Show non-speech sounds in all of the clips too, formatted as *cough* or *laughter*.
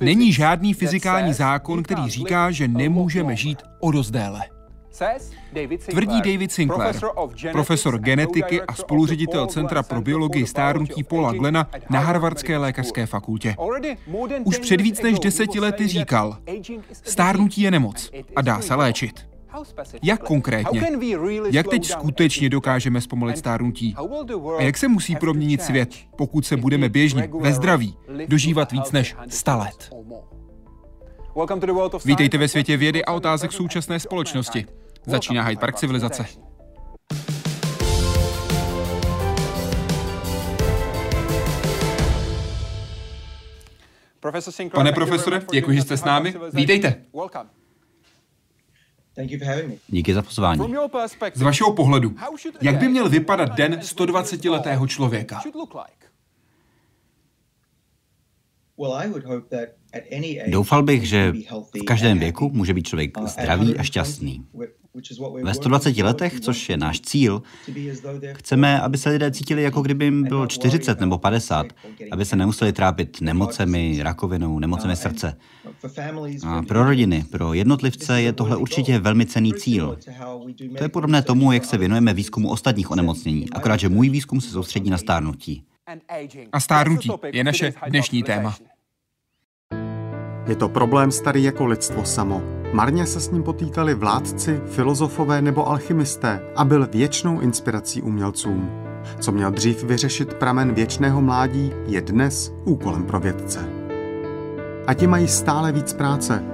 Není žádný fyzikální zákon, který říká, že nemůžeme žít o dost déle. Tvrdí David Sinclair, profesor genetiky a spoluředitel Centra pro biologii stárnutí Paula Glena na Harvardské lékařské fakultě. Už před víc než deseti lety říkal, stárnutí je nemoc a dá se léčit. Jak konkrétně? Jak teď skutečně dokážeme zpomalit stárnutí? A jak se musí proměnit svět, pokud se budeme běžně, ve zdraví, dožívat víc než 100 let? Vítejte ve světě vědy a otázek současné společnosti. Začíná Hyde Park civilizace. Pane profesore, děkuji, že jste s námi. Vítejte. Díky za pozvání. Z vašeho pohledu, jak by měl vypadat den 120-letého člověka? Doufal bych, že v každém věku může být člověk zdravý a šťastný. Ve 120 letech, což je náš cíl, chceme, aby se lidé cítili, jako kdyby jim bylo 40 nebo 50, aby se nemuseli trápit nemocemi, rakovinou, nemocemi srdce. A pro rodiny, pro jednotlivce je tohle určitě velmi cený cíl. To je podobné tomu, jak se věnujeme výzkumu ostatních onemocnění, akorát, že můj výzkum se soustředí na stárnutí. A stárnutí je naše dnešní téma. Je to problém starý jako lidstvo samo. Marně se s ním potýkali vládci, filozofové nebo alchymisté a byl věčnou inspirací umělcům. Co měl dřív vyřešit pramen věčného mládí, je dnes úkolem pro vědce. A ti mají stále víc práce.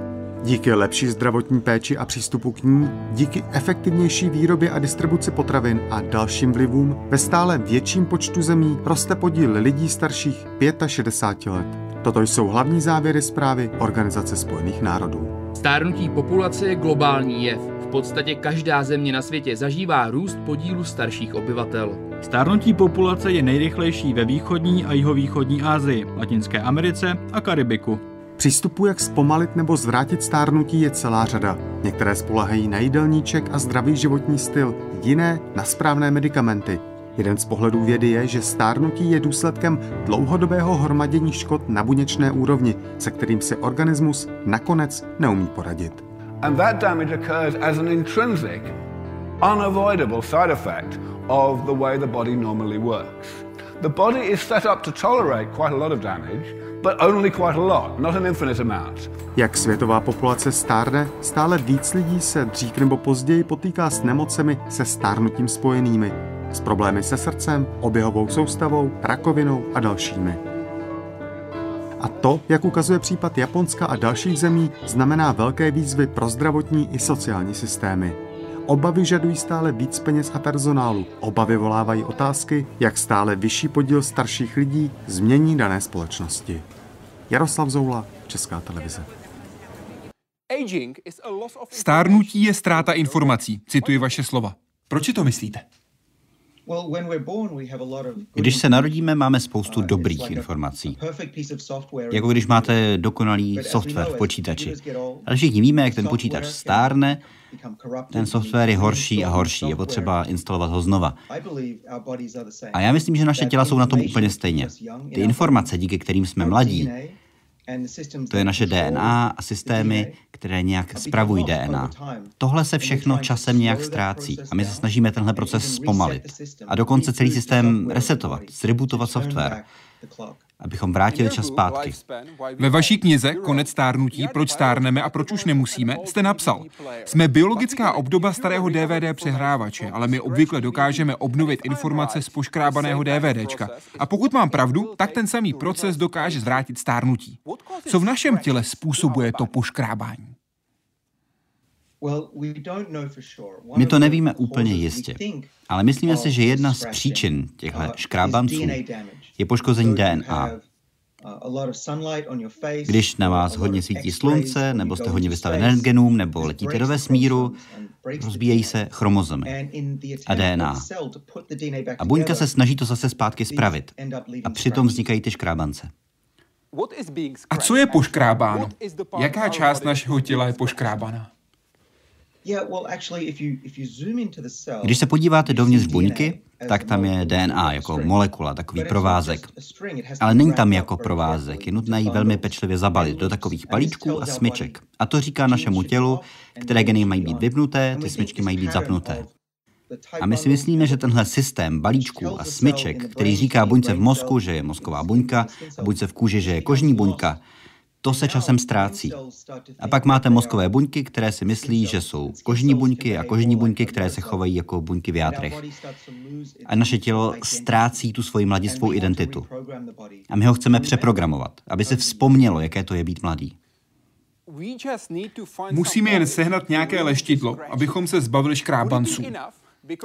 Díky lepší zdravotní péči a přístupu k ní, díky efektivnější výrobě a distribuci potravin a dalším vlivům, ve stále větším počtu zemí roste podíl lidí starších 65 let. Toto jsou hlavní závěry zprávy Organizace spojených národů. Stárnutí populace je globální jev. V podstatě každá země na světě zažívá růst podílu starších obyvatel. Stárnutí populace je nejrychlejší ve východní a jihovýchodní Asii, Latinské Americe a Karibiku. Přístupů, jak zpomalit nebo zvrátit stárnutí, je celá řada. Některé spolehají na jídelníček a zdravý životní styl, jiné na správné medicamenty. Jeden z pohledů vědy je, že stárnutí je důsledkem dlouhodobého hromadění škod na buněčné úrovni, se kterým si organismus nakonec neumí poradit. And that damage occurs as an intrinsic, unavoidable side effect of the way the body normally works. The body is set up to tolerate quite a lot of damage, but only quite a lot, not an infinite amount. Jak světová populace stárne, stále víc lidí se dřív nebo později potýká s nemocemi se stárnutím spojenými, s problémy se srdcem, oběhovou soustavou, rakovinou a dalšími. A to, jak ukazuje případ Japonska a dalších zemí, znamená velké výzvy pro zdravotní i sociální systémy. Obavy žadují stále víc peněz a personálu. Obavy volávají otázky, jak stále vyšší podíl starších lidí změní dané společnosti. Jaroslav Zoula, Česká televize. Stárnutí je ztráta informací, cituji vaše slova. Proč to myslíte? Když se narodíme, máme spoustu uh, dobrých informací. Jako když máte dokonalý software v počítači. Ale všichni víme, jak ten počítač stárne, ten software je horší a horší, je potřeba instalovat ho znova. A já myslím, že naše těla jsou na tom úplně stejně. Ty informace, díky kterým jsme mladí, to je naše DNA a systémy, které nějak spravují DNA. Tohle se všechno časem nějak ztrácí a my se snažíme tenhle proces zpomalit. A dokonce celý systém resetovat, zrebootovat software abychom vrátili čas zpátky. Ve vaší knize Konec stárnutí, proč stárneme a proč už nemusíme, jste napsal, jsme biologická obdoba starého DVD přehrávače, ale my obvykle dokážeme obnovit informace z poškrábaného DVDčka. A pokud mám pravdu, tak ten samý proces dokáže zvrátit stárnutí. Co v našem těle způsobuje to poškrábání? My to nevíme úplně jistě, ale myslíme si, že jedna z příčin těchto škrábanců je poškození DNA. Když na vás hodně svítí slunce, nebo jste hodně vystaven rentgenům, nebo letíte do vesmíru, rozbíjejí se chromozomy a DNA. A buňka se snaží to zase zpátky spravit. A přitom vznikají ty škrábance. A co je poškrábáno? Jaká část našeho těla je poškrábaná? Když se podíváte dovnitř buňky, tak tam je DNA jako molekula, takový provázek. Ale není tam jako provázek, je nutné ji velmi pečlivě zabalit do takových palíčků a smyček. A to říká našemu tělu, které geny mají být vypnuté, ty smyčky mají být zapnuté. A my si myslíme, že tenhle systém balíčků a smyček, který říká buňce v mozku, že je mozková buňka, a buňce v kůži, že je kožní buňka, to se časem ztrácí. A pak máte mozkové buňky, které si myslí, že jsou kožní buňky a kožní buňky, které se chovají jako buňky v játrech. A naše tělo ztrácí tu svoji mladistvou identitu. A my ho chceme přeprogramovat, aby se vzpomnělo, jaké to je být mladý. Musíme jen sehnat nějaké leštidlo, abychom se zbavili škrábanců.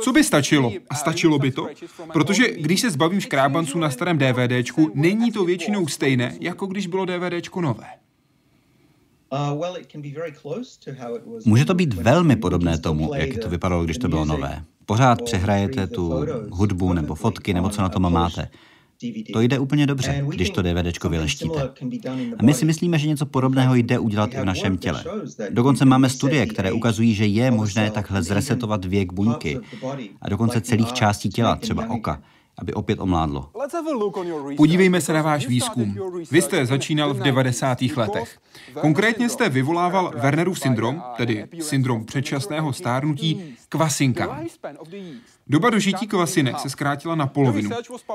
Co by stačilo? A stačilo by to? Protože když se zbavím škrábanců na starém DVDčku, není to většinou stejné, jako když bylo DVDčko nové. Může to být velmi podobné tomu, jak to vypadalo, když to bylo nové. Pořád přehrajete tu hudbu nebo fotky nebo co na tom máte. To jde úplně dobře, když to DVDčko vyleštíte. A my si myslíme, že něco podobného jde udělat i v našem těle. Dokonce máme studie, které ukazují, že je možné takhle zresetovat věk buňky a dokonce celých částí těla, třeba oka aby opět omládlo. Podívejme se na váš výzkum. Vy jste začínal v 90. letech. Konkrétně jste vyvolával Wernerův syndrom, tedy syndrom předčasného stárnutí, kvasinkami. Doba dožití kvasinek se zkrátila na polovinu.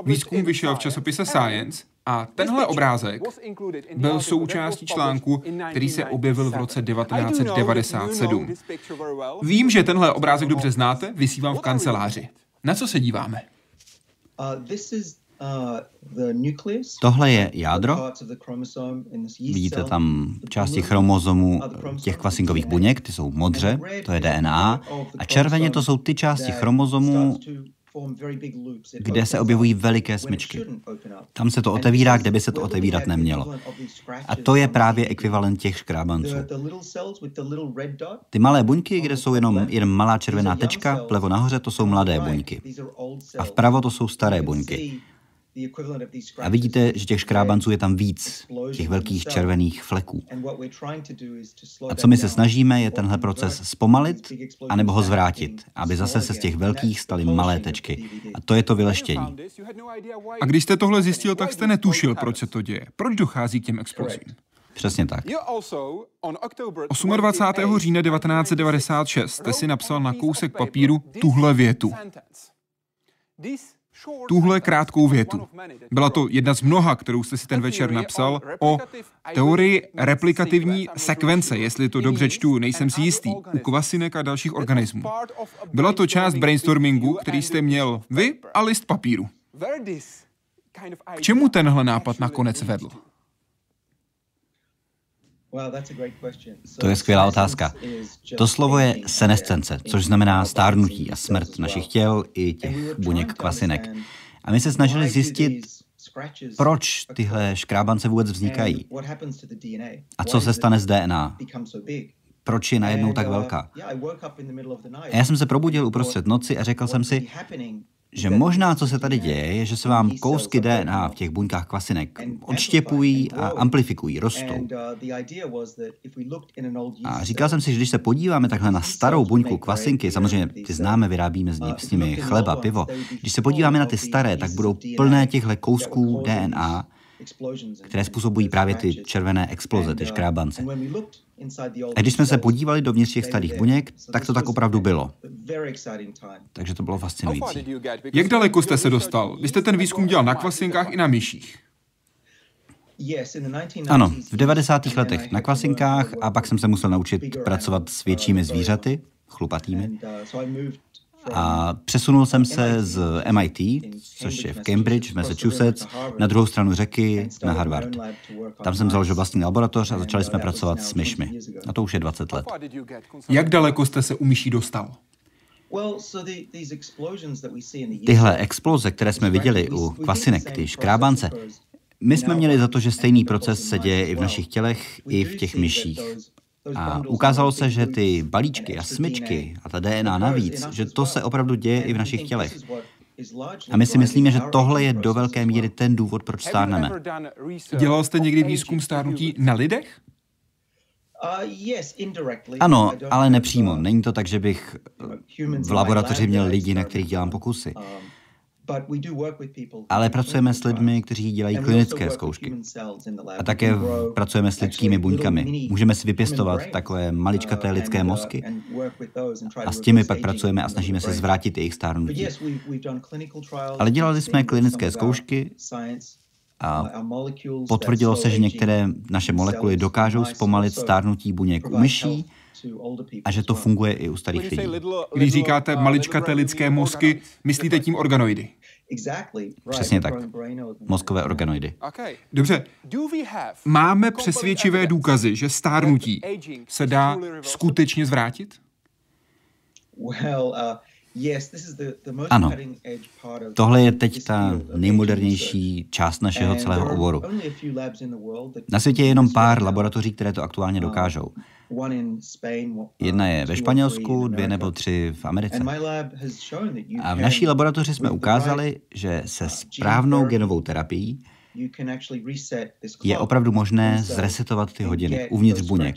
Výzkum vyšel v časopise Science a tenhle obrázek byl součástí článku, který se objevil v roce 1997. Vím, že tenhle obrázek dobře znáte, vysívám v kanceláři. Na co se díváme? Uh, Tohle je jádro. Vidíte tam části chromozomů těch kvasinkových buněk, ty jsou modře, to je DNA. A červeně to jsou ty části chromozomů, kde se objevují veliké smyčky. Tam se to otevírá, kde by se to otevírat nemělo. A to je právě ekvivalent těch škrábanců. Ty malé buňky, kde jsou jenom jen malá červená tečka, vlevo nahoře, to jsou mladé buňky. A vpravo to jsou staré buňky. A vidíte, že těch škrábanců je tam víc, těch velkých červených fleků. A co my se snažíme, je tenhle proces zpomalit, anebo ho zvrátit, aby zase se z těch velkých staly malé tečky. A to je to vyleštění. A když jste tohle zjistil, tak jste netušil, proč se to děje. Proč dochází k těm explozím? Přesně tak. 28. října 1996 jste si napsal na kousek papíru tuhle větu tuhle krátkou větu. Byla to jedna z mnoha, kterou jste si ten večer napsal, o teorii replikativní sekvence, jestli to dobře čtu, nejsem si jistý, u kvasinek a dalších organismů. Byla to část brainstormingu, který jste měl vy a list papíru. K čemu tenhle nápad nakonec vedl? To je skvělá otázka. To slovo je senescence, což znamená stárnutí a smrt našich těl i těch buněk kvasinek. A my se snažili zjistit, proč tyhle škrábance vůbec vznikají. A? Co se stane s DNA. Proč je najednou tak velká? A já jsem se probudil uprostřed noci a řekl jsem si, že možná, co se tady děje, je, že se vám kousky DNA v těch buňkách kvasinek odštěpují a amplifikují, rostou. A říkal jsem si, že když se podíváme takhle na starou buňku kvasinky, samozřejmě ty známe, vyrábíme s, ní, s nimi chleba, pivo, když se podíváme na ty staré, tak budou plné těchto kousků DNA, které způsobují právě ty červené exploze, ty škrábance. A když jsme se podívali dovnitř těch starých buněk, tak to tak opravdu bylo. Takže to bylo fascinující. Jak daleko jste se dostal? Vy jste ten výzkum dělal na kvasinkách i na myších. Ano, v 90. letech na kvasinkách a pak jsem se musel naučit pracovat s většími zvířaty, chlupatými. A přesunul jsem se z MIT, což je v Cambridge, v Massachusetts, na druhou stranu řeky, na Harvard. Tam jsem založil vlastní laboratoř a začali jsme pracovat s myšmi. A to už je 20 let. Jak daleko jste se u myší dostal? Tyhle exploze, které jsme viděli u kvasinek, ty škrábance, my jsme měli za to, že stejný proces se děje i v našich tělech, i v těch myších. A ukázalo se, že ty balíčky a smyčky a ta DNA navíc, že to se opravdu děje i v našich tělech. A my si myslíme, že tohle je do velké míry ten důvod, proč stárneme. Dělal jste někdy výzkum stárnutí na lidech? Ano, ale nepřímo. Není to tak, že bych v laboratoři měl lidi, na kterých dělám pokusy. Ale pracujeme s lidmi, kteří dělají klinické zkoušky. A také pracujeme s lidskými buňkami. Můžeme si vypěstovat takové maličkaté uh, lidské uh, mozky a s těmi pak pracujeme a snažíme se zvrátit jejich stárnutí. Ale dělali jsme klinické zkoušky a potvrdilo se, že některé naše molekuly dokážou zpomalit stárnutí buněk u myší, a že to funguje i u starých lidí. Když říkáte maličkaté lidské mozky, myslíte tím organoidy? Přesně tak. Mozkové organoidy. Dobře. Máme přesvědčivé důkazy, že stárnutí se dá skutečně zvrátit? Ano, tohle je teď ta nejmodernější část našeho celého uh, oboru. Na světě je jenom pár laboratoří, které to aktuálně dokážou. Jedna je ve Španělsku, dvě nebo tři v Americe. A v naší laboratoři jsme ukázali, že se uh, správnou genovou terapií je opravdu možné zresetovat ty hodiny uvnitř buněk,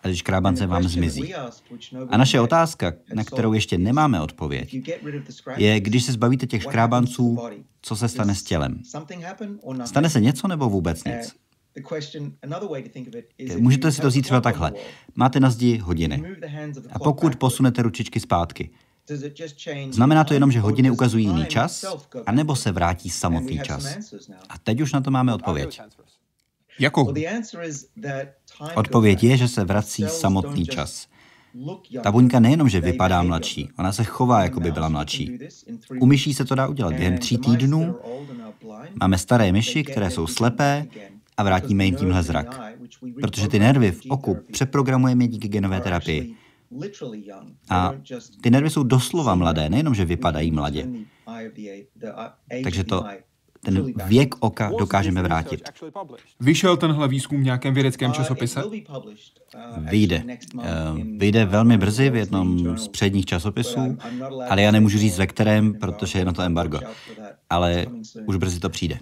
a když krábance vám zmizí. A naše otázka, na kterou ještě nemáme odpověď, je, když se zbavíte těch škrábanců, co se stane s tělem? Stane se něco nebo vůbec nic? Můžete si to vzít třeba takhle. Máte na zdi hodiny. A pokud posunete ručičky zpátky, Znamená to jenom, že hodiny ukazují jiný čas, anebo se vrátí samotný čas? A teď už na to máme odpověď. Jakou? Odpověď je, že se vrací samotný čas. Ta buňka nejenom, že vypadá mladší, ona se chová, jako by byla mladší. U myší se to dá udělat během tří týdnů. Máme staré myši, které jsou slepé a vrátíme jim tímhle zrak. Protože ty nervy v oku přeprogramujeme díky genové terapii. A ty nervy jsou doslova mladé, nejenom, že vypadají mladě. Takže to ten věk oka dokážeme vrátit. Vyšel tenhle výzkum v nějakém vědeckém časopise? Vyjde. Eh, vyjde velmi brzy v jednom z předních časopisů, ale já nemůžu říct ve kterém, protože je na to embargo. Ale už brzy to přijde.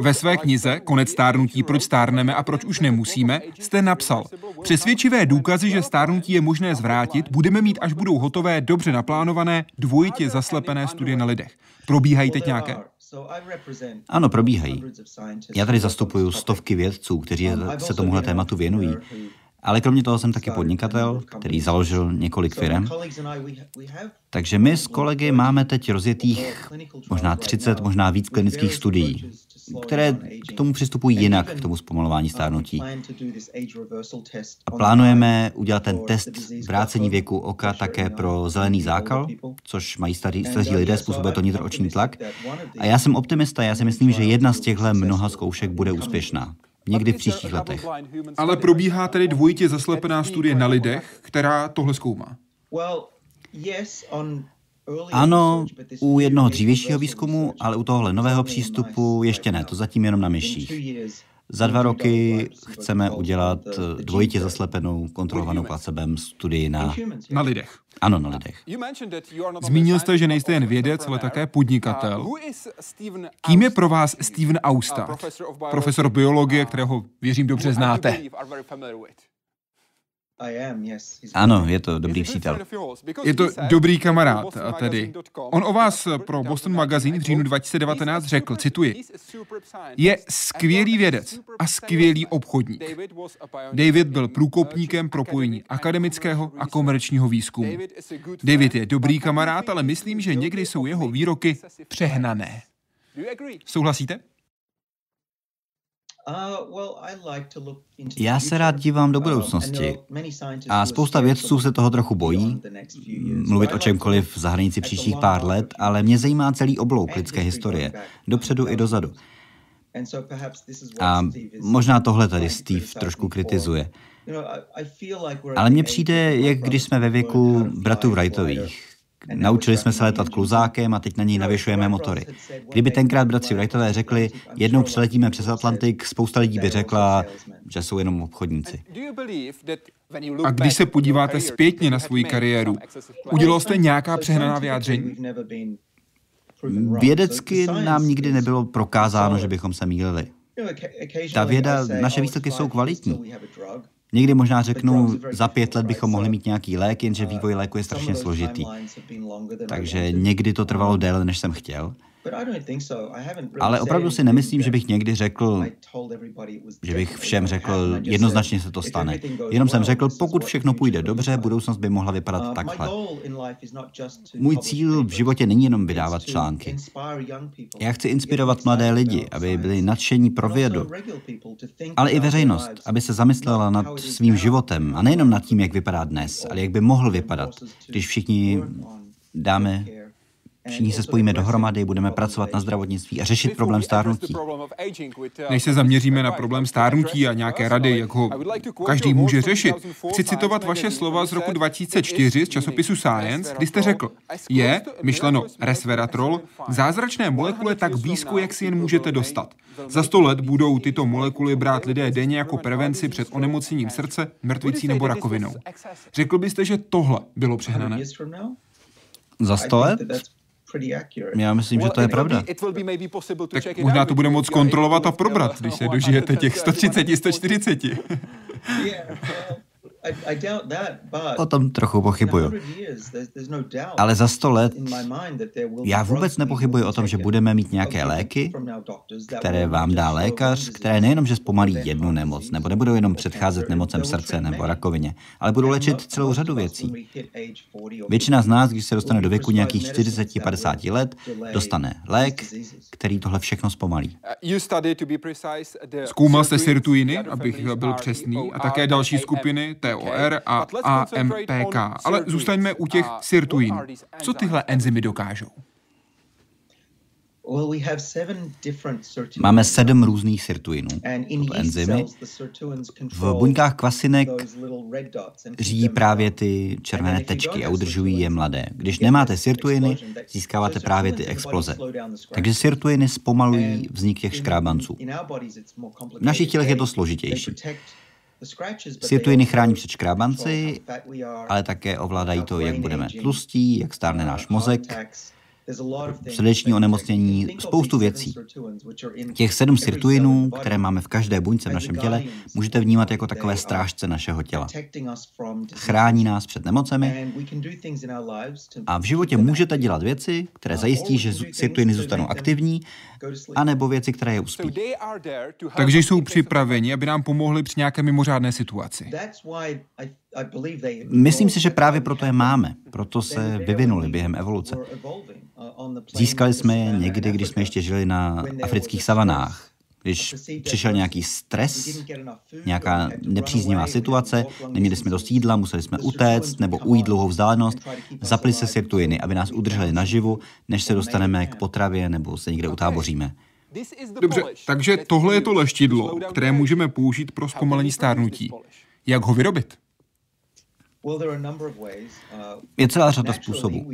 Ve své knize Konec stárnutí, proč stárneme a proč už nemusíme, jste napsal, přesvědčivé důkazy, že stárnutí je možné zvrátit, budeme mít, až budou hotové, dobře naplánované, dvojitě zaslepené studie na lidech. Probíhají teď nějaké? Ano, probíhají. Já tady zastupuju stovky vědců, kteří se tomuhle tématu věnují. Ale kromě toho jsem taky podnikatel, který založil několik firm. Takže my s kolegy máme teď rozjetých možná 30, možná víc klinických studií, které k tomu přistupují jinak, k tomu zpomalování stárnutí. A plánujeme udělat ten test vrácení věku oka také pro zelený zákal, což mají staří, staří lidé, způsobuje to nitrooční tlak. A já jsem optimista, já si myslím, že jedna z těchto mnoha zkoušek bude úspěšná někdy v příštích letech. Ale probíhá tedy dvojitě zaslepená studie na lidech, která tohle zkoumá. Ano, u jednoho dřívějšího výzkumu, ale u tohohle nového přístupu ještě ne, to zatím jenom na myších. Za dva roky chceme udělat dvojitě zaslepenou, kontrolovanou placebem studii na... Na lidech. Ano, na lidech. Zmínil jste, že nejste jen vědec, ale také podnikatel. Kým je pro vás Steven Austa, profesor biologie, kterého věřím dobře znáte? Ano, je to dobrý přítel. Je to dobrý kamarád, a tedy. On o vás pro Boston Magazine v říjnu 2019 řekl, cituji, je skvělý vědec a skvělý obchodník. David byl průkopníkem propojení akademického a komerčního výzkumu. David je dobrý kamarád, ale myslím, že někdy jsou jeho výroky přehnané. Souhlasíte? Uh, Já se rád dívám do um, budoucnosti. a spousta vědců se toho trochu bojí, mluvit o čemkoliv za hranici příštích pár let, ale mě zajímá celý oblouk lidské historie, dopředu i dozadu. A možná tohle tady Steve trošku kritizuje. Ale mně přijde, jak když jsme ve věku bratrů Wrightových. Naučili jsme se letat kluzákem a teď na něj navěšujeme motory. Kdyby tenkrát bratři Wrightové řekli, jednou přeletíme přes Atlantik, spousta lidí by řekla, že jsou jenom obchodníci. A když se podíváte zpětně na svoji kariéru, udělal jste nějaká přehnaná vyjádření? Vědecky nám nikdy nebylo prokázáno, že bychom se mýlili. Ta věda, naše výsledky jsou kvalitní. Někdy možná řeknu, za pět let bychom mohli mít nějaký lék, jenže vývoj léku je strašně složitý. Takže někdy to trvalo déle, než jsem chtěl. Ale opravdu si nemyslím, že bych někdy řekl, že bych všem řekl, jednoznačně se to stane. Jenom jsem řekl, pokud všechno půjde dobře, budoucnost by mohla vypadat uh, takhle. Můj cíl v životě není jenom vydávat články. Já chci inspirovat mladé lidi, aby byli nadšení pro vědu, ale i veřejnost, aby se zamyslela nad svým životem a nejenom nad tím, jak vypadá dnes, ale jak by mohl vypadat, když všichni dáme Všichni se spojíme dohromady, budeme pracovat na zdravotnictví a řešit problém stárnutí. Než se zaměříme na problém stárnutí a nějaké rady, jak ho každý může řešit, chci citovat vaše slova z roku 2004 z časopisu Science, kdy jste řekl, je, myšleno resveratrol, zázračné molekule tak blízko, jak si jen můžete dostat. Za sto let budou tyto molekuly brát lidé denně jako prevenci před onemocněním srdce, mrtvicí nebo rakovinou. Řekl byste, že tohle bylo přehnané? Za sto let? Já myslím, že to je pravda. Tak možná to bude moc kontrolovat a probrat, když se dožijete těch *laughs* 130, 140. O tom trochu pochybuju. No Ale za sto let já vůbec nepochybuji o tom, že budeme mít nějaké léky, které vám dá lékař, které nejenom, že zpomalí jednu nemoc, nebo nebudou jenom předcházet nemocem srdce nebo rakovině, ale budou léčit celou řadu věcí. Většina z nás, když se dostane do věku nějakých 40-50 let, dostane lék, který tohle všechno zpomalí. Zkoumal jste sirtuiny, abych byl přesný, a také další skupiny, TOR a AMPK. Ale zůstaňme u těch sirtuin. Co tyhle enzymy dokážou? Máme sedm různých sirtuinů, enzymy. V buňkách kvasinek řídí právě ty červené tečky a udržují je mladé. Když nemáte sirtuiny, získáváte právě ty exploze. Takže sirtuiny zpomalují vznik těch škrábanců. V našich tělech je to složitější. Sirtuiny chrání před škrábanci, ale také ovládají to, jak budeme tlustí, jak stárne náš mozek, srdeční onemocnění, spoustu věcí. Těch sedm sirtuinů, které máme v každé buňce v našem těle, můžete vnímat jako takové strážce našeho těla. Chrání nás před nemocemi a v životě můžete dělat věci, které zajistí, že sirtuiny zůstanou aktivní, anebo věci, které je uspí. Takže jsou připraveni, aby nám pomohli při nějaké mimořádné situaci. Myslím si, že právě proto je máme, proto se vyvinuli během evoluce. Získali jsme je někdy, když jsme ještě žili na afrických savanách. Když přišel nějaký stres, nějaká nepříznivá situace, neměli jsme dost jídla, museli jsme utéct nebo ujít dlouhou vzdálenost, zapli se sirtuiny, aby nás udrželi naživu, než se dostaneme k potravě nebo se někde utáboříme. Dobře, takže tohle je to leštidlo, které můžeme použít pro zpomalení stárnutí. Jak ho vyrobit? Je celá řada způsobů.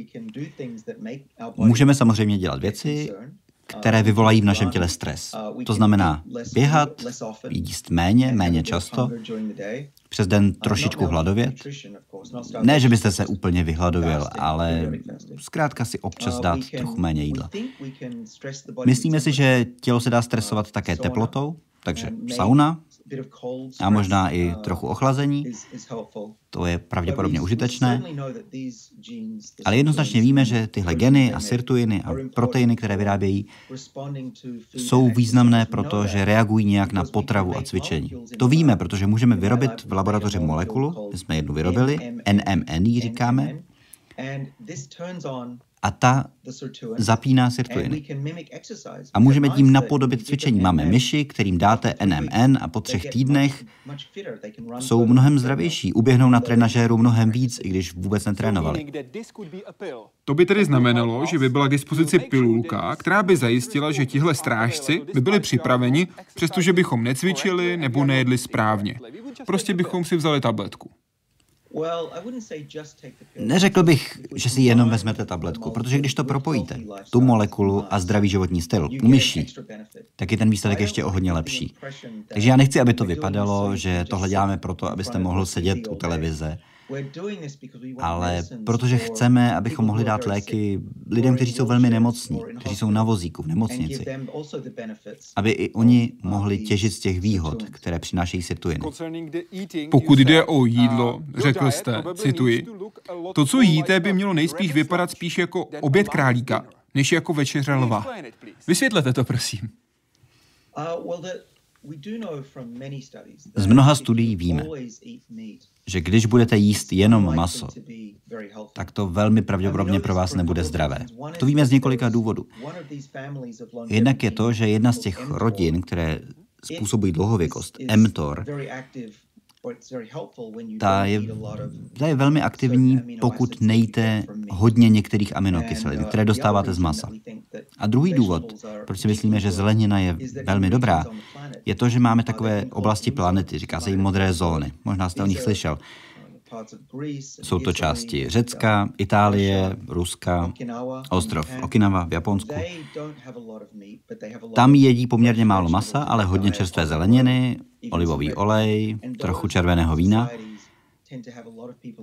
Můžeme samozřejmě dělat věci, které vyvolají v našem těle stres. To znamená běhat, jíst méně, méně často, přes den trošičku hladovět. Ne, že byste se úplně vyhladověl, ale zkrátka si občas dát trochu méně jídla. Myslíme si, že tělo se dá stresovat také teplotou, takže sauna, a možná i trochu ochlazení. To je pravděpodobně užitečné. Ale jednoznačně víme, že tyhle geny a sirtuiny a proteiny, které vyrábějí, jsou významné, protože reagují nějak na potravu a cvičení. To víme, protože můžeme vyrobit v laboratoři molekulu, my jsme jednu vyrobili, NMN říkáme, a ta zapíná sirtuiny. A můžeme tím napodobit cvičení. Máme myši, kterým dáte NMN a po třech týdnech jsou mnohem zdravější, uběhnou na trenažéru mnohem víc, i když vůbec netrénovali. To by tedy znamenalo, že by byla k dispozici pilulka, která by zajistila, že tihle strážci by byli připraveni, přestože bychom necvičili nebo nejedli správně. Prostě bychom si vzali tabletku. Neřekl bych, že si jenom vezmete tabletku, protože když to propojíte, tu molekulu a zdravý životní styl u myší, tak je ten výsledek ještě o hodně lepší. Takže já nechci, aby to vypadalo, že tohle děláme proto, abyste mohl sedět u televize ale protože chceme, abychom mohli dát léky lidem, kteří jsou velmi nemocní, kteří jsou na vozíku v nemocnici, aby i oni mohli těžit z těch výhod, které přinášejí sirtuiny. Pokud jde o jídlo, řekl jste, cituji, to, co jíte, by mělo nejspíš vypadat spíš jako oběd králíka, než jako večeře lva. Vysvětlete to, prosím. Z mnoha studií víme, že když budete jíst jenom maso, tak to velmi pravděpodobně pro vás nebude zdravé. To víme z několika důvodů. Jednak je to, že jedna z těch rodin, které způsobují dlouhověkost, mTOR, ta je, ta je velmi aktivní, pokud nejíte hodně některých aminokyselin, které dostáváte z masa. A druhý důvod, proč si myslíme, že zelenina je velmi dobrá, je to, že máme takové oblasti planety, říká se jim modré zóny. Možná jste o nich slyšel. Jsou to části Řecka, Itálie, Ruska, ostrov Okinawa v Japonsku. Tam jedí poměrně málo masa, ale hodně čerstvé zeleniny, olivový olej, trochu červeného vína.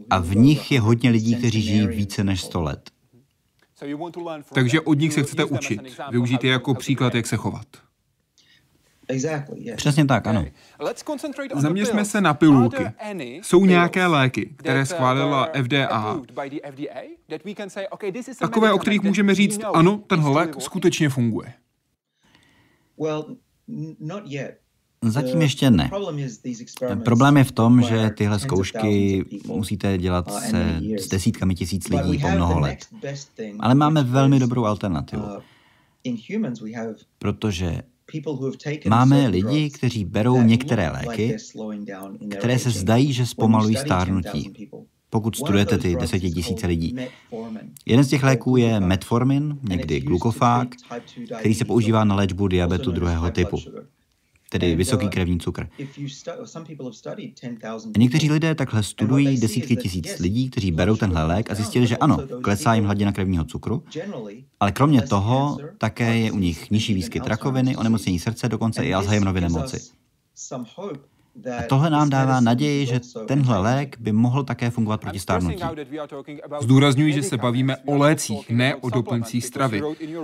A v nich je hodně lidí, kteří žijí více než 100 let. Takže od nich se chcete učit, využít je jako příklad, jak se chovat. Přesně tak, ano. Zaměřme se na pilulky. Jsou nějaké léky, které schválila FDA, takové, o kterých můžeme říct, ano, tenhle lék skutečně funguje. Zatím ještě ne. Problém je v tom, že tyhle zkoušky musíte dělat se s desítkami tisíc lidí po mnoho let. Ale máme velmi dobrou alternativu. Protože Máme lidi, kteří berou některé léky, které se zdají, že zpomalují stárnutí. Pokud studujete ty desetitisíce lidí. Jeden z těch léků je metformin, někdy glukofák, který se používá na léčbu diabetu druhého typu tedy vysoký krevní cukr. A někteří lidé takhle studují desítky tisíc lidí, kteří berou tenhle lék a zjistili, že ano, klesá jim hladina krevního cukru, ale kromě toho také je u nich nižší výskyt rakoviny, onemocnění srdce, dokonce i Alzheimerovy nemoci. A tohle nám dává naději, že tenhle lék by mohl také fungovat proti stárnutí. Zdůrazňuji, že se bavíme o lécích, ne o doplňcích stravy,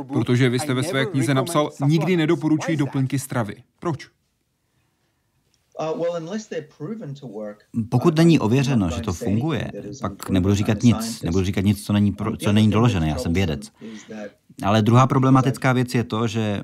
protože vy jste ve své knize napsal, nikdy nedoporučuji doplňky stravy. Proč? Uh, Pokud není ověřeno, že to funguje, pak nebudu říkat nic. Nebudu říkat nic, co není, pro, co není doložené. Já jsem vědec. Ale druhá problematická věc je to, že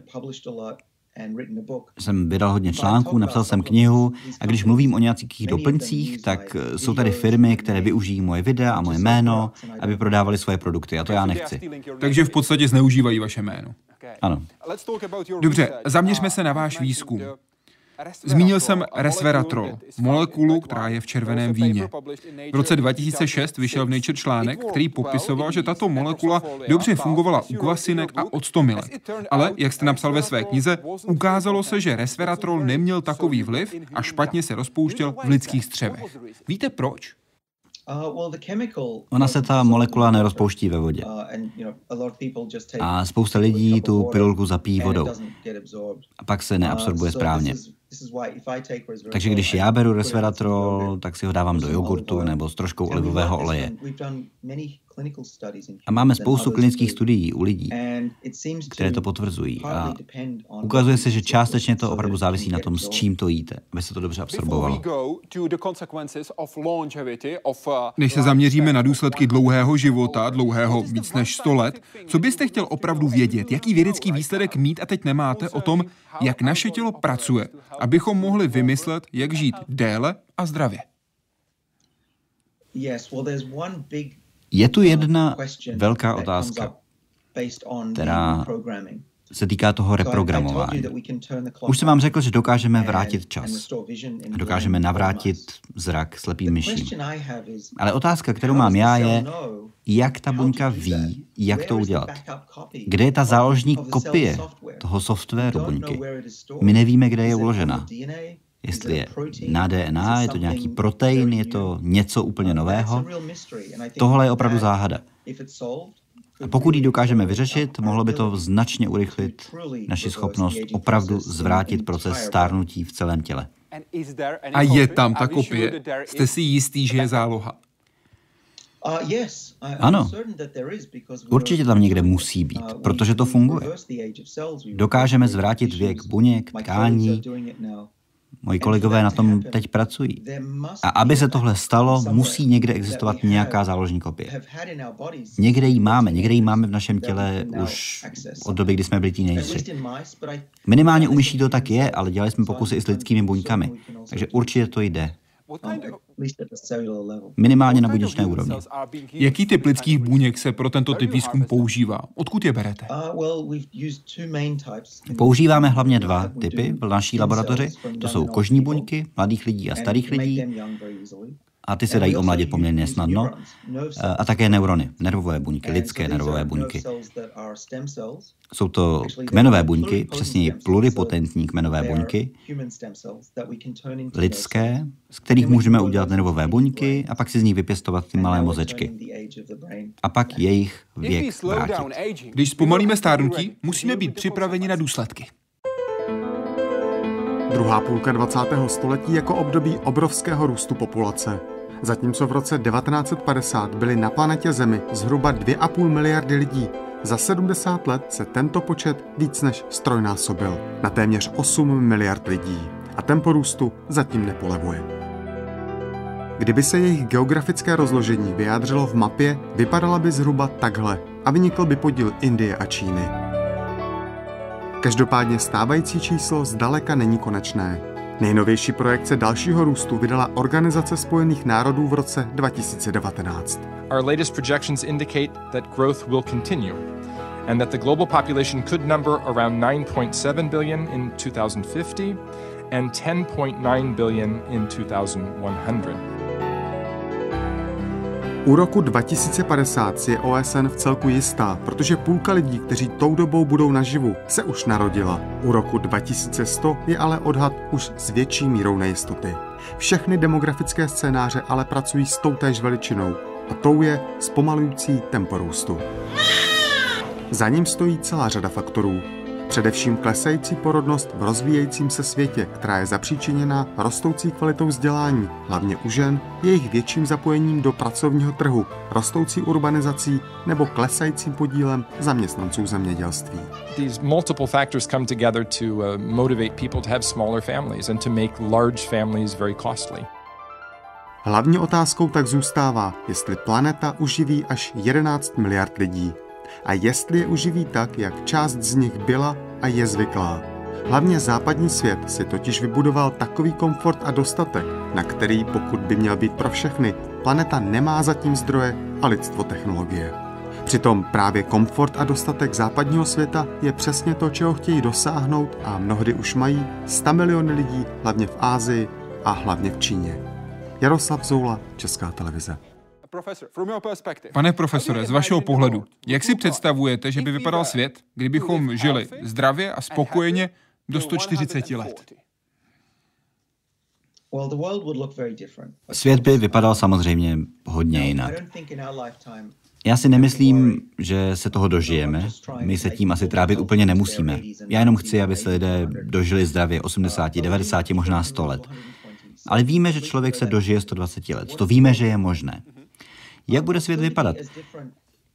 jsem vydal hodně článků, napsal jsem knihu a když mluvím o nějakých doplňcích, tak jsou tady firmy, které využijí moje videa a moje jméno, aby prodávali svoje produkty a to já nechci. Takže v podstatě zneužívají vaše jméno. Ano. Dobře, zaměřme se na váš výzkum. Zmínil jsem resveratrol, molekulu, která je v červeném víně. V roce 2006 vyšel v Nature článek, který popisoval, že tato molekula dobře fungovala u kvasinek a octomilek. Ale, jak jste napsal ve své knize, ukázalo se, že resveratrol neměl takový vliv a špatně se rozpouštěl v lidských střevech. Víte proč? Uh, Ona se ta molekula nerozpouští ve vodě. A spousta lidí tu pilulku zapíjí vodou. A pak se neabsorbuje správně. Takže když já beru resveratrol, tak si ho dávám do jogurtu nebo s troškou olivového oleje. A máme spoustu klinických studií u lidí, které to potvrzují. A ukazuje se, že částečně to opravdu závisí na tom, s čím to jíte, aby se to dobře absorbovalo. Uh, než se zaměříme na důsledky dlouhého života, dlouhého víc než 100 let, co byste chtěl opravdu vědět? Jaký vědecký výsledek mít a teď nemáte o tom, jak naše tělo pracuje, abychom mohli vymyslet, jak žít déle a zdravě? Je tu jedna velká otázka, která se týká toho reprogramování. Už jsem vám řekl, že dokážeme vrátit čas. A dokážeme navrátit zrak slepým myším. Ale otázka, kterou mám já, je, jak ta buňka ví, jak to udělat. Kde je ta záložní kopie toho softwaru buňky? My nevíme, kde je uložena jestli je na DNA, je to nějaký protein, je to něco úplně nového. Tohle je opravdu záhada. A pokud ji dokážeme vyřešit, mohlo by to značně urychlit naši schopnost opravdu zvrátit proces stárnutí v celém těle. A je tam ta kopie? Jste si jistý, že je záloha? Ano, určitě tam někde musí být, protože to funguje. Dokážeme zvrátit věk buněk, tkání, Moji kolegové na tom teď pracují. A aby se tohle stalo, musí někde existovat nějaká záložní kopie. Někde ji máme, někde ji máme v našem těle už od doby, kdy jsme byli teenageři. Minimálně u myší to tak je, ale dělali jsme pokusy i s lidskými buňkami. Takže určitě to jde. Minimálně na buněčné úrovni. Jaký typ lidských buněk se pro tento typ výzkum používá? Odkud je berete? Uh, Používáme hlavně dva typy v naší laboratoři. To jsou kožní buňky mladých lidí a starých lidí a ty se dají omladit poměrně snadno. A také neurony, nervové buňky, lidské nervové buňky. Jsou to kmenové buňky, přesněji pluripotentní kmenové buňky, lidské, z kterých můžeme udělat nervové buňky a pak si z nich vypěstovat ty malé mozečky. A pak jejich věk vrátit. Když zpomalíme stárnutí, musíme být připraveni na důsledky. Druhá půlka 20. století jako období obrovského růstu populace. Zatímco v roce 1950 byly na planetě Zemi zhruba 2,5 miliardy lidí, za 70 let se tento počet víc než strojnásobil na téměř 8 miliard lidí a tempo růstu zatím nepolevuje. Kdyby se jejich geografické rozložení vyjádřilo v mapě, vypadala by zhruba takhle a vynikl by podíl Indie a Číny. Každopádně stávající číslo zdaleka není konečné. Nejnovější projekce dalšího růstu vydala Organizace spojených národů v roce 2019. Our latest projections indicate that growth will continue and that the global population could number around 9.7 billion in 2050 and 10.9 billion in 2100. U roku 2050 si je OSN v celku jistá, protože půlka lidí, kteří tou dobou budou naživu, se už narodila. U roku 2100 je ale odhad už s větší mírou nejistoty. Všechny demografické scénáře ale pracují s toutéž veličinou a tou je zpomalující tempo růstu. Za ním stojí celá řada faktorů, Především klesající porodnost v rozvíjejícím se světě, která je zapříčiněna rostoucí kvalitou vzdělání, hlavně u žen, jejich větším zapojením do pracovního trhu, rostoucí urbanizací nebo klesajícím podílem zaměstnanců zemědělství. These multiple factors come together to uh, motivate people to have smaller families and to make large families very costly. Hlavní otázkou tak zůstává, jestli planeta uživí až 11 miliard lidí a jestli je uživí tak, jak část z nich byla a je zvyklá. Hlavně západní svět si totiž vybudoval takový komfort a dostatek, na který, pokud by měl být pro všechny, planeta nemá zatím zdroje a lidstvo technologie. Přitom právě komfort a dostatek západního světa je přesně to, čeho chtějí dosáhnout a mnohdy už mají 100 miliony lidí, hlavně v Ázii a hlavně v Číně. Jaroslav Zoula, Česká televize. Pane profesore, z vašeho pohledu, jak si představujete, že by vypadal svět, kdybychom žili zdravě a spokojeně do 140 let? Svět by vypadal samozřejmě hodně jinak. Já si nemyslím, že se toho dožijeme. My se tím asi trávit úplně nemusíme. Já jenom chci, aby se lidé dožili zdravě 80, 90, možná 100 let. Ale víme, že člověk se dožije 120 let. To víme, že je možné. Jak bude svět vypadat?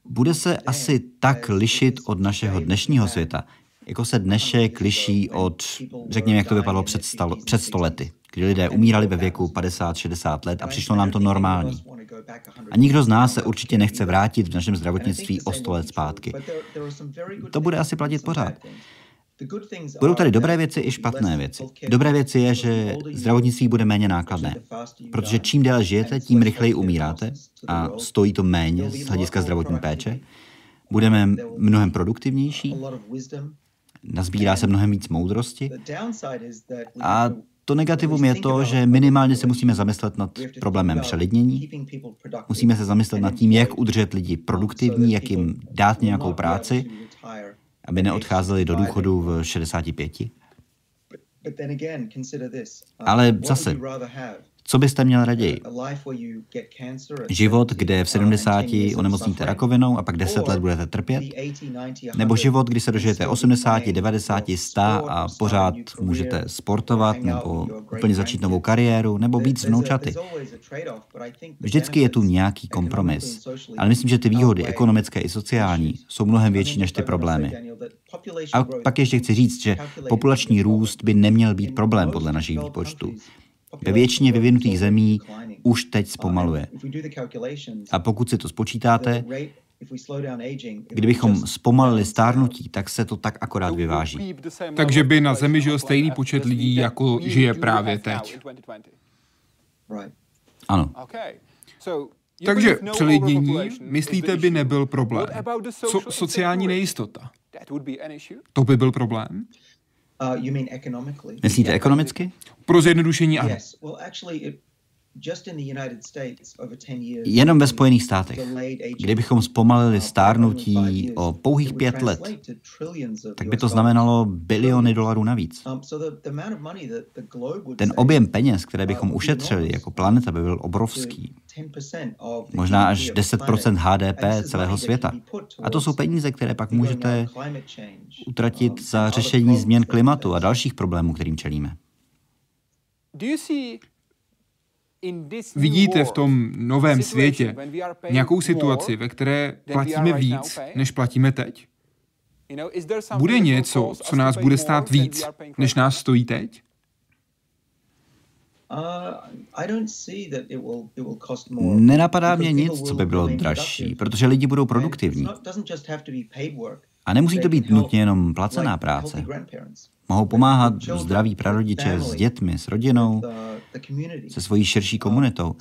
Bude se asi tak lišit od našeho dnešního světa, jako se dnešek liší od, řekněme, jak to vypadalo před, stalo, před stolety, kdy lidé umírali ve věku 50-60 let a přišlo nám to normální. A nikdo z nás se určitě nechce vrátit v našem zdravotnictví o 100 let zpátky. To bude asi platit pořád. Budou tady dobré věci i špatné věci. Dobré věci je, že zdravotnictví bude méně nákladné, protože čím déle žijete, tím rychleji umíráte a stojí to méně z hlediska zdravotní péče. Budeme mnohem produktivnější, nazbírá se mnohem víc moudrosti. a to negativum je to, že minimálně se musíme zamyslet nad problémem přelidnění. Musíme se zamyslet nad tím, jak udržet lidi produktivní, jak jim dát nějakou práci aby neodcházeli do důchodu v 65? Ale zase, Co byste měl raději? Život, kde v 70 onemocníte rakovinou a pak 10 let budete trpět? Nebo život, kdy se dožijete 80, 90, 100 a pořád můžete sportovat nebo úplně začít novou kariéru nebo víc vnoučaty? Vždycky je tu nějaký kompromis. Ale myslím, že ty výhody ekonomické i sociální jsou mnohem větší než ty problémy. A pak ještě chci říct, že populační růst by neměl být problém podle našich výpočtů. Ve většině vyvinutých zemí už teď zpomaluje. A pokud si to spočítáte, Kdybychom zpomalili stárnutí, tak se to tak akorát vyváží. Takže by na Zemi žil stejný počet lidí, jako žije právě teď. Ano. Takže přelidnění, myslíte, by nebyl problém. Co sociální nejistota? To by byl problém? Uh, Myslíte ekonomicky? Pro zjednodušení ano. Jenom ve Spojených státech, kdybychom zpomalili stárnutí o pouhých pět let, tak by to znamenalo biliony dolarů navíc. Um, Ten objem peněz, které bychom ušetřili jako planeta, by byl obrovský. Možná až 10% HDP celého světa. A to jsou peníze, které pak můžete utratit um, za řešení změn klimatu a dalších problémů, kterým čelíme. Vidíte v tom novém světě nějakou situaci, ve které platíme víc, než platíme teď? Bude něco, co nás bude stát víc, než nás stojí teď? Uh, Nenapadá mě nic, co by bylo dražší, protože lidi budou produktivní. A nemusí to být nutně jenom placená práce. Mohou pomáhat zdraví prarodiče s dětmi, s rodinou, se svojí širší komunitou.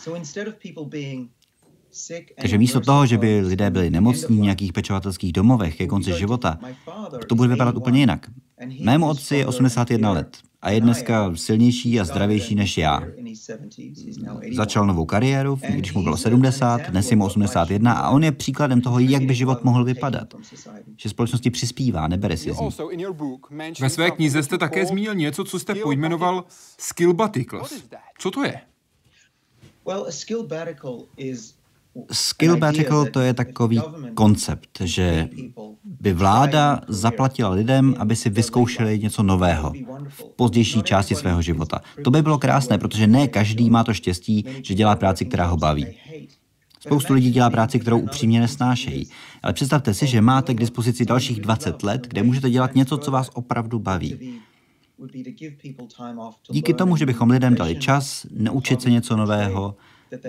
Takže místo toho, že by lidé byli nemocní v nějakých pečovatelských domovech ke konci života, to bude vypadat úplně jinak. Mému otci je 81 let a je dneska silnější a zdravější než já. Začal novou kariéru, když mu bylo 70, dnes je mu 81 a on je příkladem toho, jak by život mohl vypadat. Že společnosti přispívá, nebere si z ní. Ve své knize jste také zmínil něco, co jste pojmenoval skill battles. Co to je? Well, a skill battle is Skill Vertical to je takový koncept, že by vláda zaplatila lidem, aby si vyzkoušeli něco nového v pozdější části svého života. To by bylo krásné, protože ne každý má to štěstí, že dělá práci, která ho baví. Spoustu lidí dělá práci, kterou upřímně nesnášejí. Ale představte si, že máte k dispozici dalších 20 let, kde můžete dělat něco, co vás opravdu baví. Díky tomu, že bychom lidem dali čas, naučit se něco nového,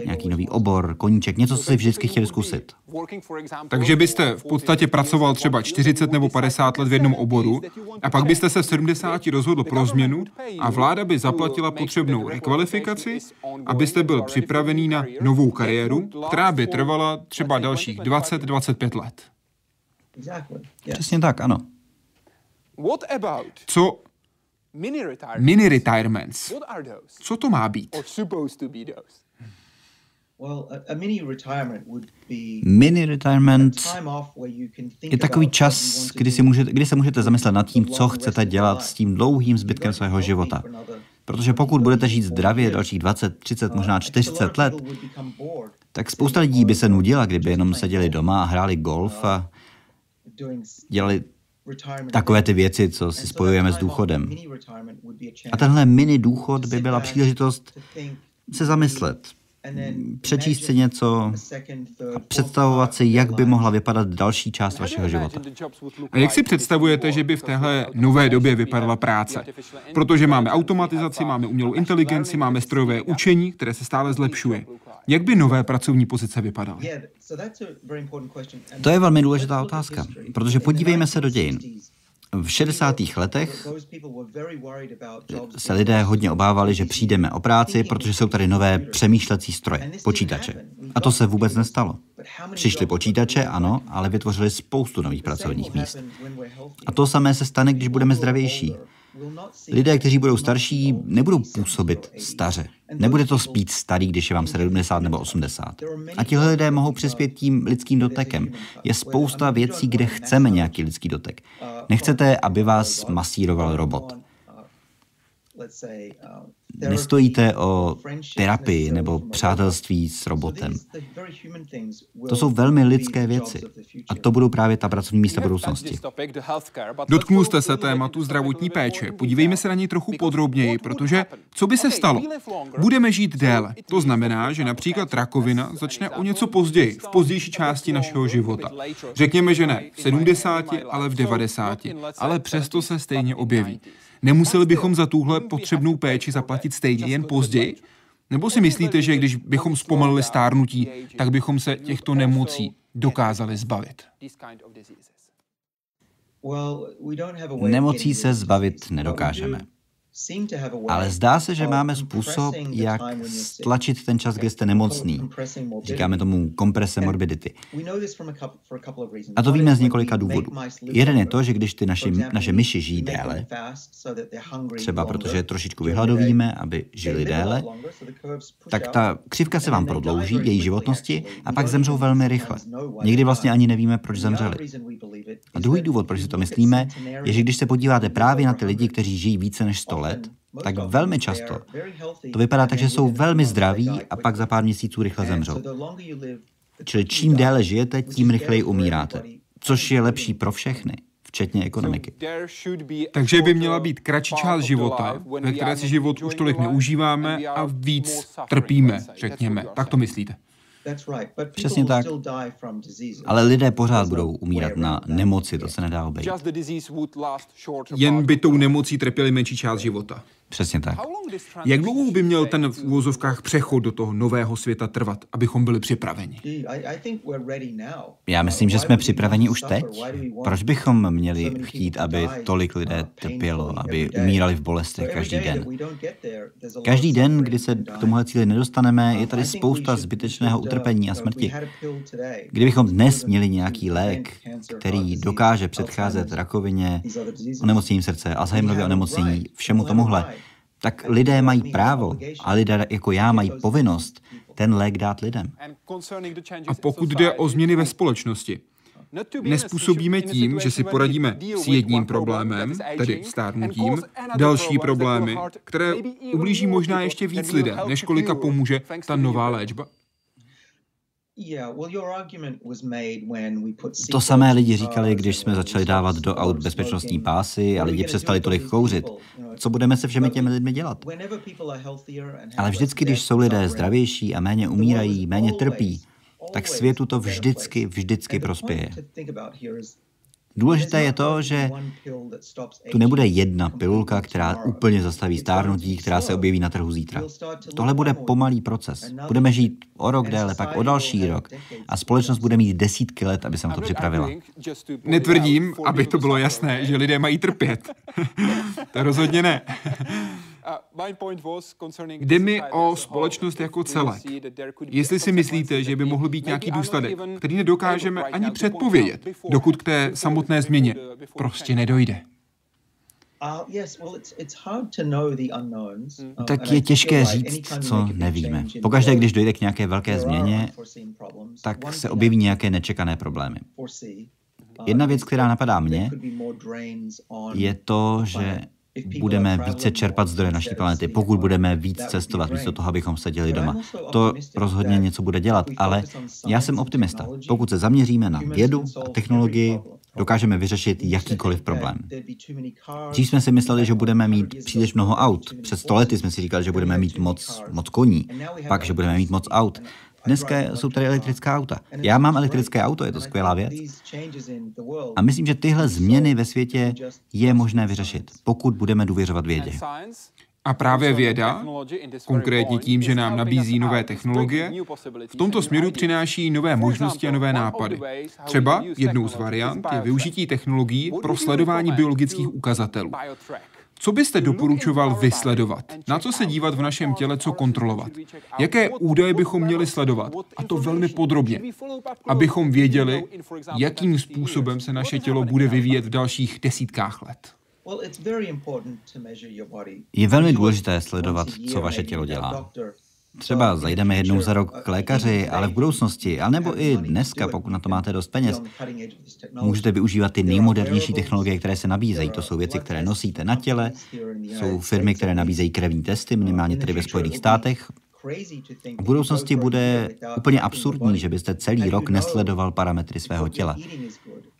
nějaký nový obor, koníček, něco, co si vždycky chtěli zkusit. Takže byste v podstatě pracoval třeba 40 nebo 50 let v jednom oboru a pak byste se v 70 rozhodl pro změnu a vláda by zaplatila potřebnou rekvalifikaci, abyste byl připravený na novou kariéru, která by trvala třeba dalších 20-25 let. Přesně tak, ano. Co mini retirements? Co to má být? Mini retirement je takový čas, kdy, si můžete, kdy se můžete zamyslet nad tím, co chcete dělat s tím dlouhým zbytkem svého života. Protože pokud budete žít zdravě dalších 20, 30, možná 40 let, tak spousta lidí by se nudila, kdyby jenom seděli doma a hráli golf a dělali takové ty věci, co si spojujeme s důchodem. A tenhle mini důchod by byla příležitost se zamyslet, přečíst si něco a představovat si, jak by mohla vypadat další část vašeho života. A jak si představujete, že by v téhle nové době vypadala práce? Protože máme automatizaci, máme umělou inteligenci, máme strojové učení, které se stále zlepšuje. Jak by nové pracovní pozice vypadaly? To je velmi důležitá otázka, protože podívejme se do dějin. V 60. letech se lidé hodně obávali, že přijdeme o práci, protože jsou tady nové přemýšlecí stroje, počítače. A to se vůbec nestalo. Přišly počítače, ano, ale vytvořili spoustu nových pracovních míst. A to samé se stane, když budeme zdravější. Lidé, kteří budou starší, nebudou působit staře. Nebude to spít starý, když je vám 70 nebo 80. A tihle lidé mohou přispět tím lidským dotekem. Je spousta věcí, kde chceme nějaký lidský dotek. Nechcete, aby vás masíroval robot. Nestojíte o terapii nebo přátelství s robotem. To jsou velmi lidské věci. A to budou právě ta pracovní místa budoucnosti. Dotknul jste se tématu zdravotní péče. Podívejme se na něj trochu podrobněji, protože co by se stalo? Budeme žít déle. To znamená, že například rakovina začne o něco později, v pozdější části našeho života. Řekněme, že ne v 70, ale v 90. Ale přesto se stejně objeví. Nemuseli bychom za tuhle potřebnou péči zaplatit stejně jen později? Nebo si myslíte, že když bychom zpomalili stárnutí, tak bychom se těchto nemocí dokázali zbavit? Nemocí se zbavit nedokážeme. Ale zdá se, že máme způsob, jak stlačit ten čas, kdy jste nemocný. Říkáme tomu komprese morbidity. A to víme z několika důvodů. Jeden je to, že když ty naši, naše myši žijí déle, třeba protože trošičku vyhladovíme, aby žili déle, tak ta křivka se vám prodlouží, její životnosti, a pak zemřou velmi rychle. Někdy vlastně ani nevíme, proč zemřeli. A druhý důvod, proč si to myslíme, je, že když se podíváte právě na ty lidi, kteří žijí více než 100 let, tak velmi často to vypadá tak, že jsou velmi zdraví a pak za pár měsíců rychle zemřou. Čili čím déle žijete, tím rychleji umíráte. Což je lepší pro všechny včetně ekonomiky. Takže by měla být kratší část života, ve které si život už tolik neužíváme a víc trpíme, řekněme. Tak to myslíte? Přesně tak. Ale lidé pořád budou umírat na nemoci, to se nedá obejít. Jen by tou nemocí trpěli menší část života. Přesně tak. Jak dlouho by měl ten v úvozovkách přechod do toho nového světa trvat, abychom byli připraveni? Já myslím, že jsme připraveni už teď. Proč bychom měli chtít, aby tolik lidé trpělo, aby umírali v bolestech každý den? Každý den, kdy se k tomuhle cíli nedostaneme, je tady spousta zbytečného utrpení a smrti. Kdybychom dnes měli nějaký lék, který dokáže předcházet rakovině, onemocnění srdce, Alzheimerově onemocnění, všemu tomuhle, tak lidé mají právo a lidé jako já mají povinnost ten lék dát lidem. A pokud jde o změny ve společnosti, Nespůsobíme tím, že si poradíme s jedním problémem, tedy stárnutím, další problémy, které ublíží možná ještě víc lidem, než kolika pomůže ta nová léčba. To samé lidi říkali, když jsme začali dávat do aut bezpečnostní pásy a lidi přestali tolik kouřit. Co budeme se všemi těmi lidmi dělat? Ale vždycky, když jsou lidé zdravější a méně umírají, méně trpí, tak světu to vždycky, vždycky prospěje. Důležité je to, že tu nebude jedna pilulka, která úplně zastaví stárnutí, která se objeví na trhu zítra. Tohle bude pomalý proces. Budeme žít o rok déle, pak o další rok a společnost bude mít desítky let, aby se na to připravila. Netvrdím, aby to bylo jasné, že lidé mají trpět. *laughs* to rozhodně ne. Jde mi o společnost jako celek. Jestli si myslíte, že by mohl být nějaký důsledek, který nedokážeme ani předpovědět, dokud k té samotné změně prostě nedojde. Tak je těžké říct, co nevíme. Pokaždé, když dojde k nějaké velké změně, tak se objeví nějaké nečekané problémy. Jedna věc, která napadá mě, je to, že budeme více čerpat zdroje naší planety, pokud budeme víc cestovat, místo toho, abychom seděli doma. To rozhodně něco bude dělat, ale já jsem optimista. Pokud se zaměříme na vědu a technologii, dokážeme vyřešit jakýkoliv problém. Dřív jsme si mysleli, že budeme mít příliš mnoho aut. Před stolety jsme si říkali, že budeme mít moc, moc koní, pak, že budeme mít moc aut. Dneska jsou tady elektrická auta. Já mám elektrické auto, je to skvělá věc. A myslím, že tyhle změny ve světě je možné vyřešit, pokud budeme důvěřovat vědě. A právě věda, konkrétně tím, že nám nabízí nové technologie, v tomto směru přináší nové možnosti a nové nápady. Třeba jednou z variant je využití technologií pro sledování biologických ukazatelů. Co byste doporučoval vysledovat? Na co se dívat v našem těle, co kontrolovat? Jaké údaje bychom měli sledovat? A to velmi podrobně, abychom věděli, jakým způsobem se naše tělo bude vyvíjet v dalších desítkách let. Je velmi důležité sledovat, co vaše tělo dělá. Třeba zajdeme jednou za rok k lékaři, ale v budoucnosti, anebo i dneska, pokud na to máte dost peněz, můžete využívat ty nejmodernější technologie, které se nabízejí. To jsou věci, které nosíte na těle, jsou firmy, které nabízejí krevní testy, minimálně tedy ve Spojených státech. V budoucnosti bude úplně absurdní, že byste celý rok nesledoval parametry svého těla.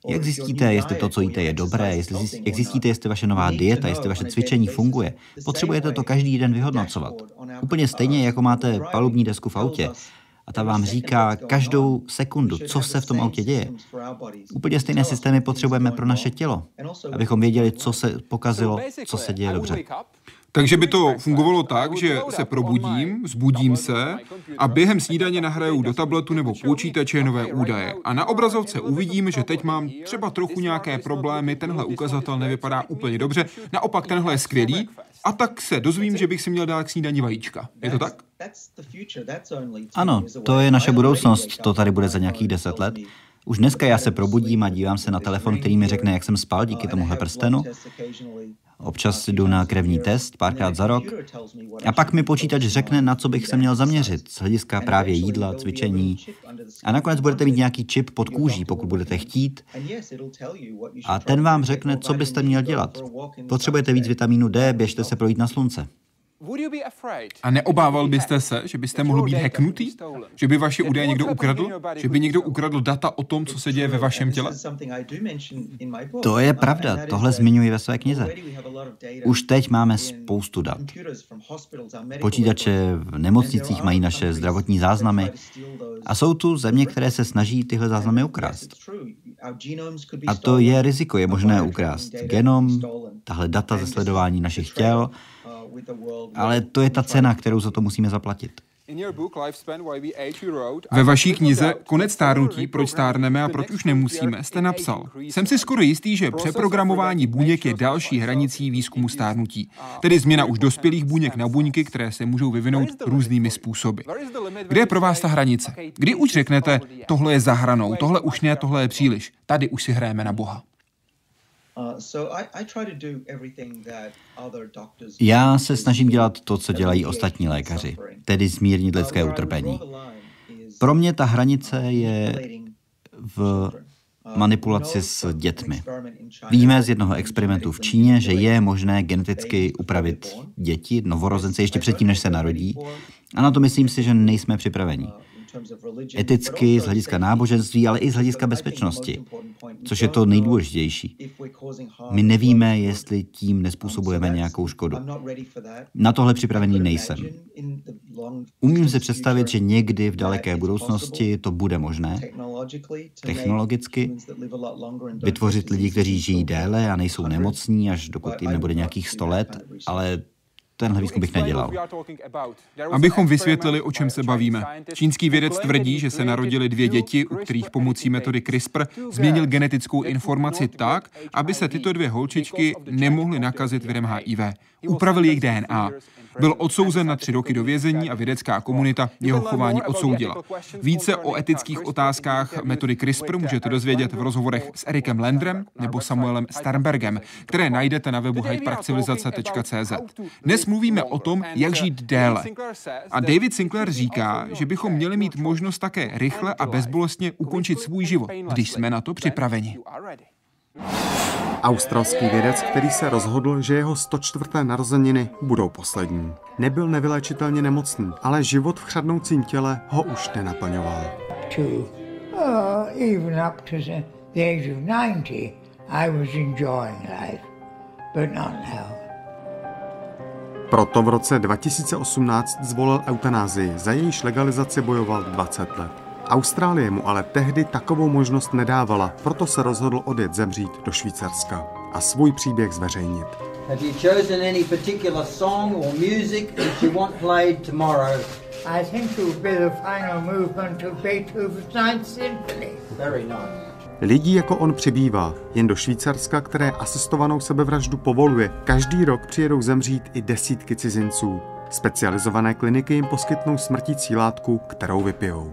Jak zjistíte, jestli to, co jíte, je dobré, jestli, jak zjistíte, jestli vaše nová dieta, jestli vaše cvičení funguje? Potřebujete to každý den vyhodnocovat. Úplně stejně, jako máte palubní desku v autě a ta vám říká každou sekundu, co se v tom autě děje. Úplně stejné systémy potřebujeme pro naše tělo, abychom věděli, co se pokazilo, co se děje dobře. Takže by to fungovalo tak, že se probudím, zbudím se a během snídaně nahraju do tabletu nebo počítače nové údaje. A na obrazovce uvidím, že teď mám třeba trochu nějaké problémy, tenhle ukazatel nevypadá úplně dobře, naopak tenhle je skvělý a tak se dozvím, že bych si měl dát k snídaní vajíčka. Je to tak? Ano, to je naše budoucnost, to tady bude za nějakých deset let. Už dneska já se probudím a dívám se na telefon, který mi řekne, jak jsem spal díky tomuhle prstenu. Občas jdu na krevní test párkrát za rok a pak mi počítač řekne, na co bych se měl zaměřit z hlediska právě jídla, cvičení. A nakonec budete mít nějaký čip pod kůží, pokud budete chtít. A ten vám řekne, co byste měl dělat. Potřebujete víc vitamínu D, běžte se projít na slunce. A neobával byste se, že byste mohl být hacknutý? Že by vaše údaje někdo ukradl? Že by někdo ukradl data o tom, co se děje ve vašem těle? To je pravda, tohle zmiňuji ve své knize. Už teď máme spoustu dat. Počítače v nemocnicích mají naše zdravotní záznamy a jsou tu země, které se snaží tyhle záznamy ukrást. A to je riziko, je možné ukrást genom, tahle data ze sledování našich těl, ale to je ta cena, kterou za to musíme zaplatit. Ve vaší knize Konec stárnutí, proč stárneme a proč už nemusíme, jste napsal. Jsem si skoro jistý, že přeprogramování buněk je další hranicí výzkumu stárnutí. Tedy změna už dospělých buněk na buňky, které se můžou vyvinout různými způsoby. Kde je pro vás ta hranice? Kdy už řeknete, tohle je za hranou, tohle už ne, tohle je příliš. Tady už si hrajeme na Boha. Já se snažím dělat to, co dělají ostatní lékaři, tedy zmírnit lidské utrpení. Pro mě ta hranice je v uh, manipulaci s dětmi. Víme z jednoho experimentu v Číně, že je možné geneticky upravit děti, novorozence, ještě předtím, než se narodí. A na to myslím si, že nejsme připraveni. Eticky, z hlediska náboženství, ale i z hlediska bezpečnosti, což je to nejdůležitější. My nevíme, jestli tím nespůsobujeme nějakou škodu. Na tohle připravený nejsem. Umím si představit, že někdy v daleké budoucnosti to bude možné, technologicky, vytvořit lidi, kteří žijí déle a nejsou nemocní, až dokud jim nebude nějakých 100 let, ale tenhle výzkum bych nedělal. Abychom vysvětlili, o čem se bavíme. Čínský vědec tvrdí, že se narodili dvě děti, u kterých pomocí metody CRISPR změnil genetickou informaci tak, aby se tyto dvě holčičky nemohly nakazit virem HIV. Upravil jejich DNA. Byl odsouzen na tři roky do vězení a vědecká komunita jeho chování odsoudila. Více o etických otázkách metody CRISPR můžete dozvědět v rozhovorech s Erikem Landrem nebo Samuelem Sternbergem, které najdete na webu hydeparkcivilizace.cz. Dnes mluvíme o tom, jak žít déle. A David Sinclair říká, že bychom měli mít možnost také rychle a bezbolestně ukončit svůj život, když jsme na to připraveni. Australský vědec, který se rozhodl, že jeho 104. narozeniny budou poslední. Nebyl nevylečitelně nemocný, ale život v chřadnoucím těle ho už nenaplňoval. To, uh, even up to the, the age of 90, I was enjoying life, but not now. Proto v roce 2018 zvolil eutanázii, za jejíž legalizaci bojoval 20 let. Austrálie mu ale tehdy takovou možnost nedávala, proto se rozhodl odjet zemřít do Švýcarska a svůj příběh zveřejnit. Have you chosen any particular song or music that you want played tomorrow? I think it would be the final movement of Beethoven's Ninth Symphony. Very nice. Lidí jako on přibývá, jen do Švýcarska, které asistovanou sebevraždu povoluje. Každý rok přijedou zemřít i desítky cizinců. Specializované kliniky jim poskytnou smrtící látku, kterou vypijou.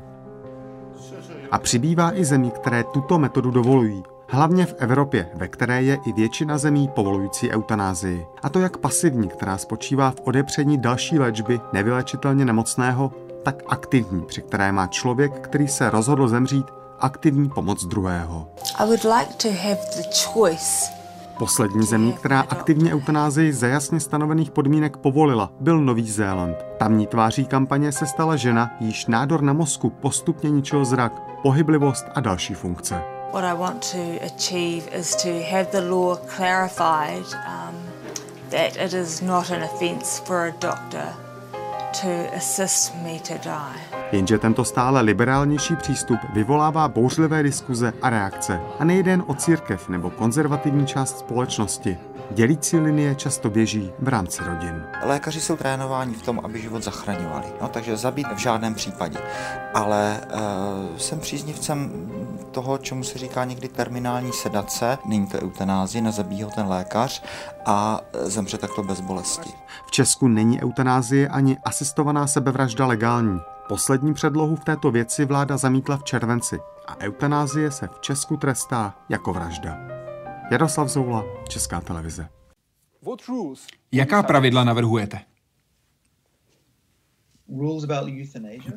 A přibývá i zemí, které tuto metodu dovolují. Hlavně v Evropě, ve které je i většina zemí povolující eutanázii. A to jak pasivní, která spočívá v odepření další léčby nevylečitelně nemocného, tak aktivní, při které má člověk, který se rozhodl zemřít, aktivní pomoc druhého. I would like to have the choice Poslední zemí, která aktivně eutanázii za jasně stanovených podmínek povolila, byl Nový Zéland. Tamní tváří kampaně se stala žena, jíž nádor na mozku postupně ničil zrak, pohyblivost a další funkce. What I want to achieve is to have the law clarified um, that it is not an offence for a doctor Jenže tento stále liberálnější přístup vyvolává bouřlivé diskuze a reakce. A nejde jen o církev nebo konzervativní část společnosti. Dělící linie často běží v rámci rodin. Lékaři jsou trénováni v tom, aby život zachraňovali, no, takže zabít v žádném případě. Ale uh, jsem příznivcem toho, čemu se říká někdy terminální sedace, není to eutanázie, nezabíjí ho ten lékař a zemře takto bez bolesti. V Česku není eutanázie ani asistovaná sebevražda legální. Poslední předlohu v této věci vláda zamítla v červenci a eutanázie se v Česku trestá jako vražda. Jaroslav Zoula, Česká televize. Jaká pravidla navrhujete?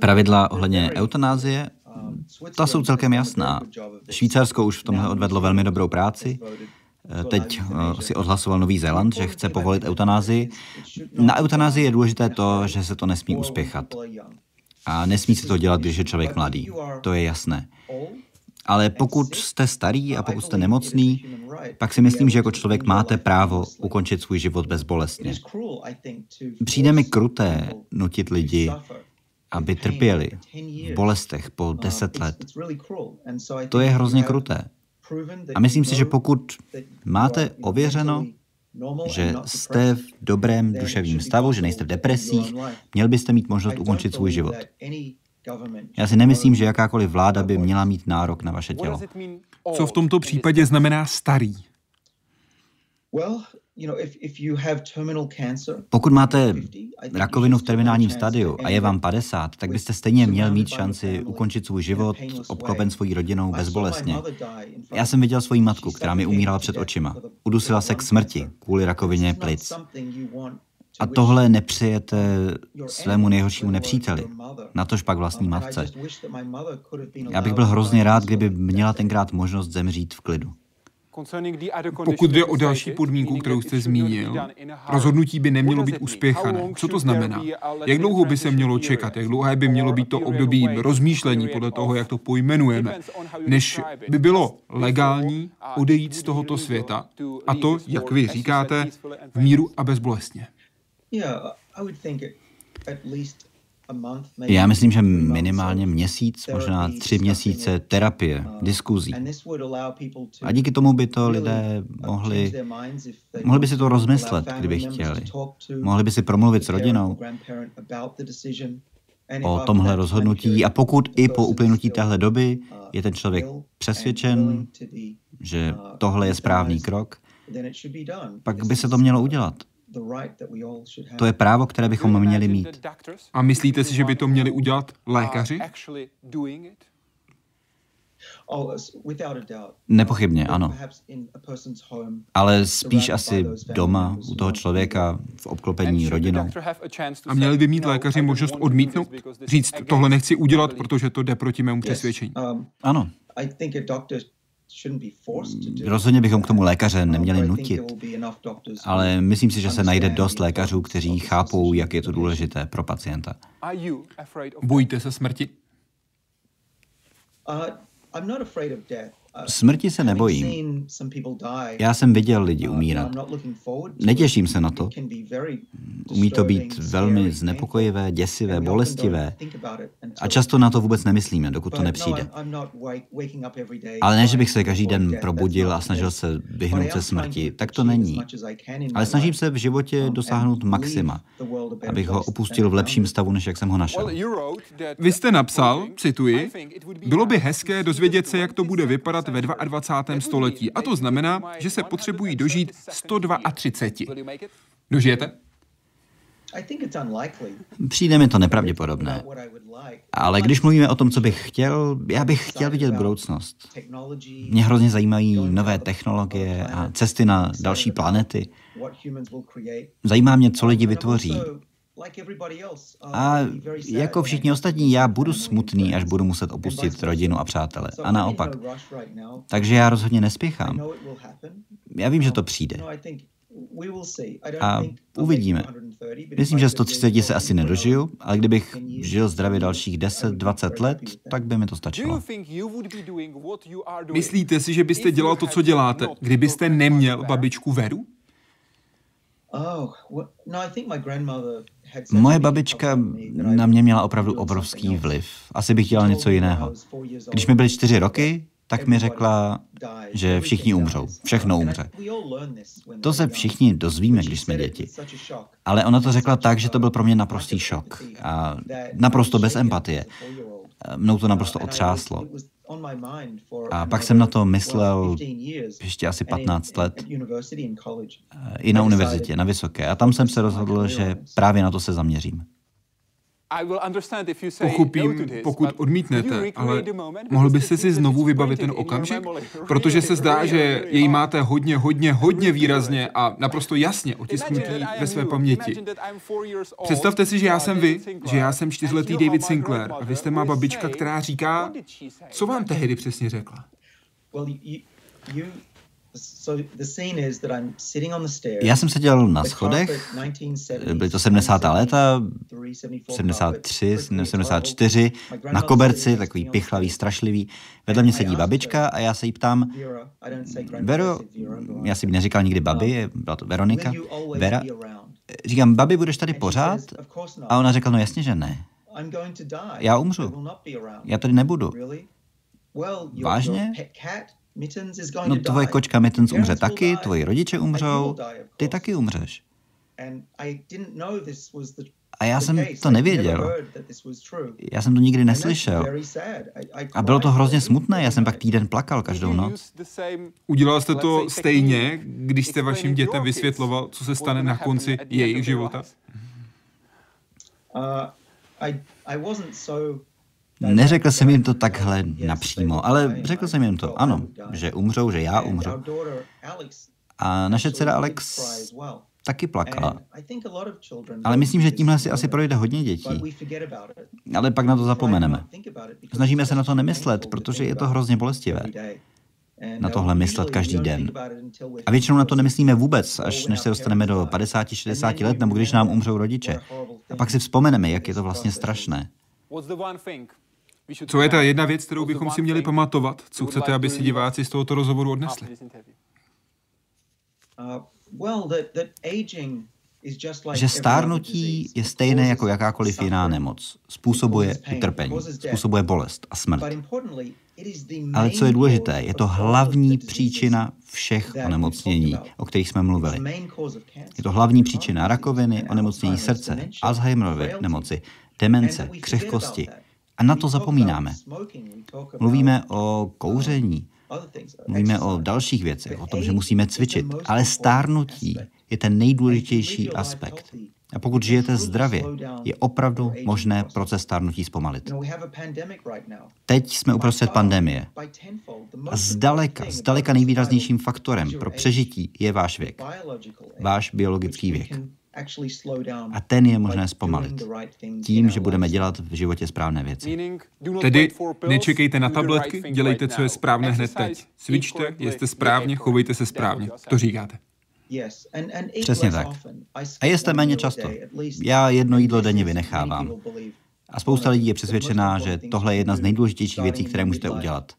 Pravidla ohledně eutanázie, ta jsou celkem jasná. Švýcarsko už v tomhle odvedlo velmi dobrou práci. Teď eh, si odhlasoval Nový Zéland, že chce povolit eutanázii. Na eutanázii je důležité to, že se to nesmí uspěchat. A nesmí se to dělat, když je člověk mladý. To je jasné. Ale pokud jste starý a pokud jste nemocný, pak si myslím, že jako člověk máte právo ukončit svůj život bezbolestně. Přijde mi kruté nutit lidi, aby trpěli v bolestech po deset let. To je hrozně kruté. A myslím si, že pokud máte ověřeno, že jste v dobrém duševním stavu, že nejste v depresích, měl byste mít možnost ukončit svůj život. Já si nemyslím, že jakákoliv vláda by měla mít nárok na vaše tělo. Co v tomto případě znamená starý? Pokud máte rakovinu v terminálním stadiu a je vám 50, tak byste stejně měl mít šanci ukončit svůj život obklopen svojí rodinou bezbolestně. Já jsem viděl svoji matku, která mi umírala před očima. Udusila se k smrti kvůli rakovině plic. A tohle nepřijete svému nejhoršímu nepříteli, natož pak vlastní matce. Já bych byl hrozně rád, kdyby měla tenkrát možnost zemřít v klidu. Pokud jde o další podmínku, kterou jste zmínil, rozhodnutí by nemělo být uspěchané. Co to znamená? Jak dlouho by se mělo čekat? Jak dlouhé by mělo být to období rozmýšlení podle toho, jak to pojmenujeme, než by bylo legální odejít z tohoto světa? A to, jak vy říkáte, v míru a bezbolestně. Já myslím, že minimálně měsíc, možná tři měsíce terapie, uh, diskuzí. A díky tomu by to lidé mohli, mohli by si to rozmyslet, kdyby chtěli. Mohli by si promluvit s rodinou o tomhle rozhodnutí a pokud i po uplynutí téhle doby uh, je ten člověk přesvědčen, že uh, tohle je správný krok, pak by se to mělo udělat. To je právo, které bychom měli mít. A myslíte si, že by to měli udělat lékaři? Oh, Nepochybně, ano. Ale spíš asi doma, u toho člověka, v obklopení rodinou. A měli by mít lékaři možnost odmítnout? Říct, tohle nechci udělat, protože to jde proti mému přesvědčení. Um, ano. Rozhodně bychom k tomu lékaře neměli nutit, ale myslím si, že se najde dost lékařů, kteří chápou, jak je to důležité pro pacienta. Bojíte se smrti? Uh, Smrti se nebojím. Já jsem viděl lidi umírat. Netěším se na to. Umí to být velmi znepokojivé, děsivé, bolestivé. A často na to vůbec nemyslíme, dokud to nepřijde. Ale ne, že bych se každý den probudil a snažil se vyhnout se smrti. Tak to není. Ale snažím se v životě um, dosáhnout maxima, abych ho opustil v lepším stavu, než jak jsem ho našel. Vy jste napsal, cituji, bylo by hezké dozvědět se, jak to bude vypadat ve 22. století. A to znamená, že se potřebují dožít 132. Dožijete? Přijde mi to nepravděpodobné. Ale když mluvíme o tom, co bych chtěl, já bych chtěl vidět budoucnost. Mě hrozně zajímají nové technologie a cesty na další planety. Zajímá mě, co lidi vytvoří. A jako všichni ostatní, já budu smutný, až budu muset opustit rodinu a přátele. A naopak. Takže já rozhodně nespěchám. Já vím, že to přijde. A uvidíme. Myslím, že 130 se asi nedožiju, ale kdybych žil zdravě dalších 10-20 let, tak by mi to stačilo. Myslíte si, že byste dělal to, co děláte, kdybyste neměl babičku Veru? Moje babička na mě měla opravdu obrovský vliv. Asi bych dělal něco jiného. Když mi byly čtyři roky, tak mi řekla, že všichni umřou, všechno umře. To se všichni dozvíme, když jsme děti. Ale ona to řekla tak, že to byl pro mě naprostý šok a naprosto bez empatie. Mnou to naprosto otřáslo. A pak jsem na to myslel ještě asi 15 let i na univerzitě, na vysoké. A tam jsem se rozhodl, že právě na to se zaměřím. Pochopím, pokud odmítnete, ale mohl byste si znovu vybavit ten okamžik? *laughs* Protože se zdá, že jej máte hodně, hodně, hodně výrazně a naprosto jasně otisknutý ve své paměti. Představte si, že já jsem vy, že já jsem čtyřletý David Sinclair. a vy jste má babička, která říká, co vám tehdy přesně řekla? Já jsem seděl na schodech, byly to 70. léta, 73, 74, na koberci, takový pichlavý, strašlivý. Vedle mě sedí babička a já se jí ptám, Vero, já si neříkal nikdy babi, byla to Veronika, Vera, říkám, babi, budeš tady pořád? A ona řekla, no jasně, že ne. Já umřu. Já tady nebudu. Vážně? No tvoje kočka Mittens umře taky, tvoji rodiče umřou, ty taky umřeš. A já jsem to nevěděl. Já jsem to nikdy neslyšel. A bylo to hrozně smutné, já jsem pak týden plakal každou noc. Udělal jste to stejně, když jste vašim dětem vysvětloval, co se stane na konci jejich života? Uh, Neřekl jsem jim to takhle napřímo, ale řekl jsem jim to, ano, že umřou, že já umřu. A naše dcera Alex taky plakala. Ale myslím, že tímhle si asi projde hodně dětí. Ale pak na to zapomeneme. Snažíme se na to nemyslet, protože je to hrozně bolestivé. Na tohle myslet každý den. A většinou na to nemyslíme vůbec, až než se dostaneme do 50-60 let, nebo když nám umřou rodiče. A pak si vzpomeneme, jak je to vlastně strašné. Co je ta jedna věc, kterou bychom si měli pamatovat? Co chcete, aby si diváci z tohoto rozhovoru odnesli? Uh, že stárnutí je stejné jako jakákoliv jiná nemoc. Způsobuje utrpení, způsobuje bolest a smrt. Ale co je důležité, je to hlavní příčina všech onemocnění, o kterých jsme mluvili. Je to hlavní příčina rakoviny, onemocnění srdce, Alzheimerovy nemoci, demence, křehkosti, a na to zapomínáme. Mluvíme o kouření, mluvíme o dalších věcech, o tom, že musíme cvičit, ale stárnutí je ten nejdůležitější aspekt. A pokud žijete zdravě, je opravdu možné proces stárnutí zpomalit. Teď jsme uprostřed pandemie. A zdaleka, zdaleka nejvýraznějším faktorem pro přežití je váš věk. Váš biologický věk. A ten je možné zpomalit tím, že budeme dělat v životě správné věci. Tedy nečekejte na tabletky, dělejte, co je správné hned teď. Cvičte, jeste správně, chovejte se správně. To říkáte. Přesně tak. A jeste méně často. Já jedno jídlo denně vynechávám. A spousta lidí je přesvědčená, že tohle je jedna z nejdůležitějších věcí, které můžete udělat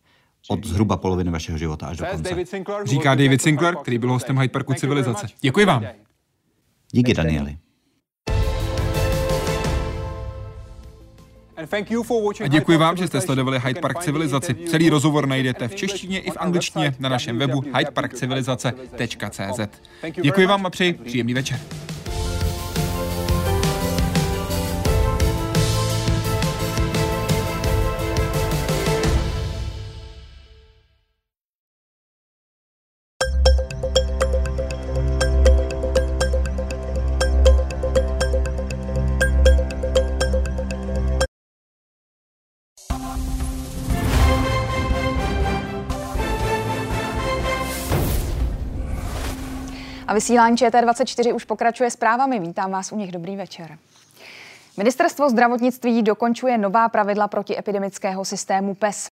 od zhruba poloviny vašeho života až do konce. Říká David Sinclair, který byl hostem Hyde Parku Civilizace. Děkuji vám. Díky, Danieli. A děkuji vám, že jste sledovali Hyde Park Civilizaci. Celý rozhovor najdete v češtině i v angličtině na našem webu hydeparkcivilizace.cz. Děkuji vám a přeji příjemný večer. Vysílání ČT24 už pokračuje zprávami. Vítám vás u nich. Dobrý večer. Ministerstvo zdravotnictví dokončuje nová pravidla proti epidemického systému PES.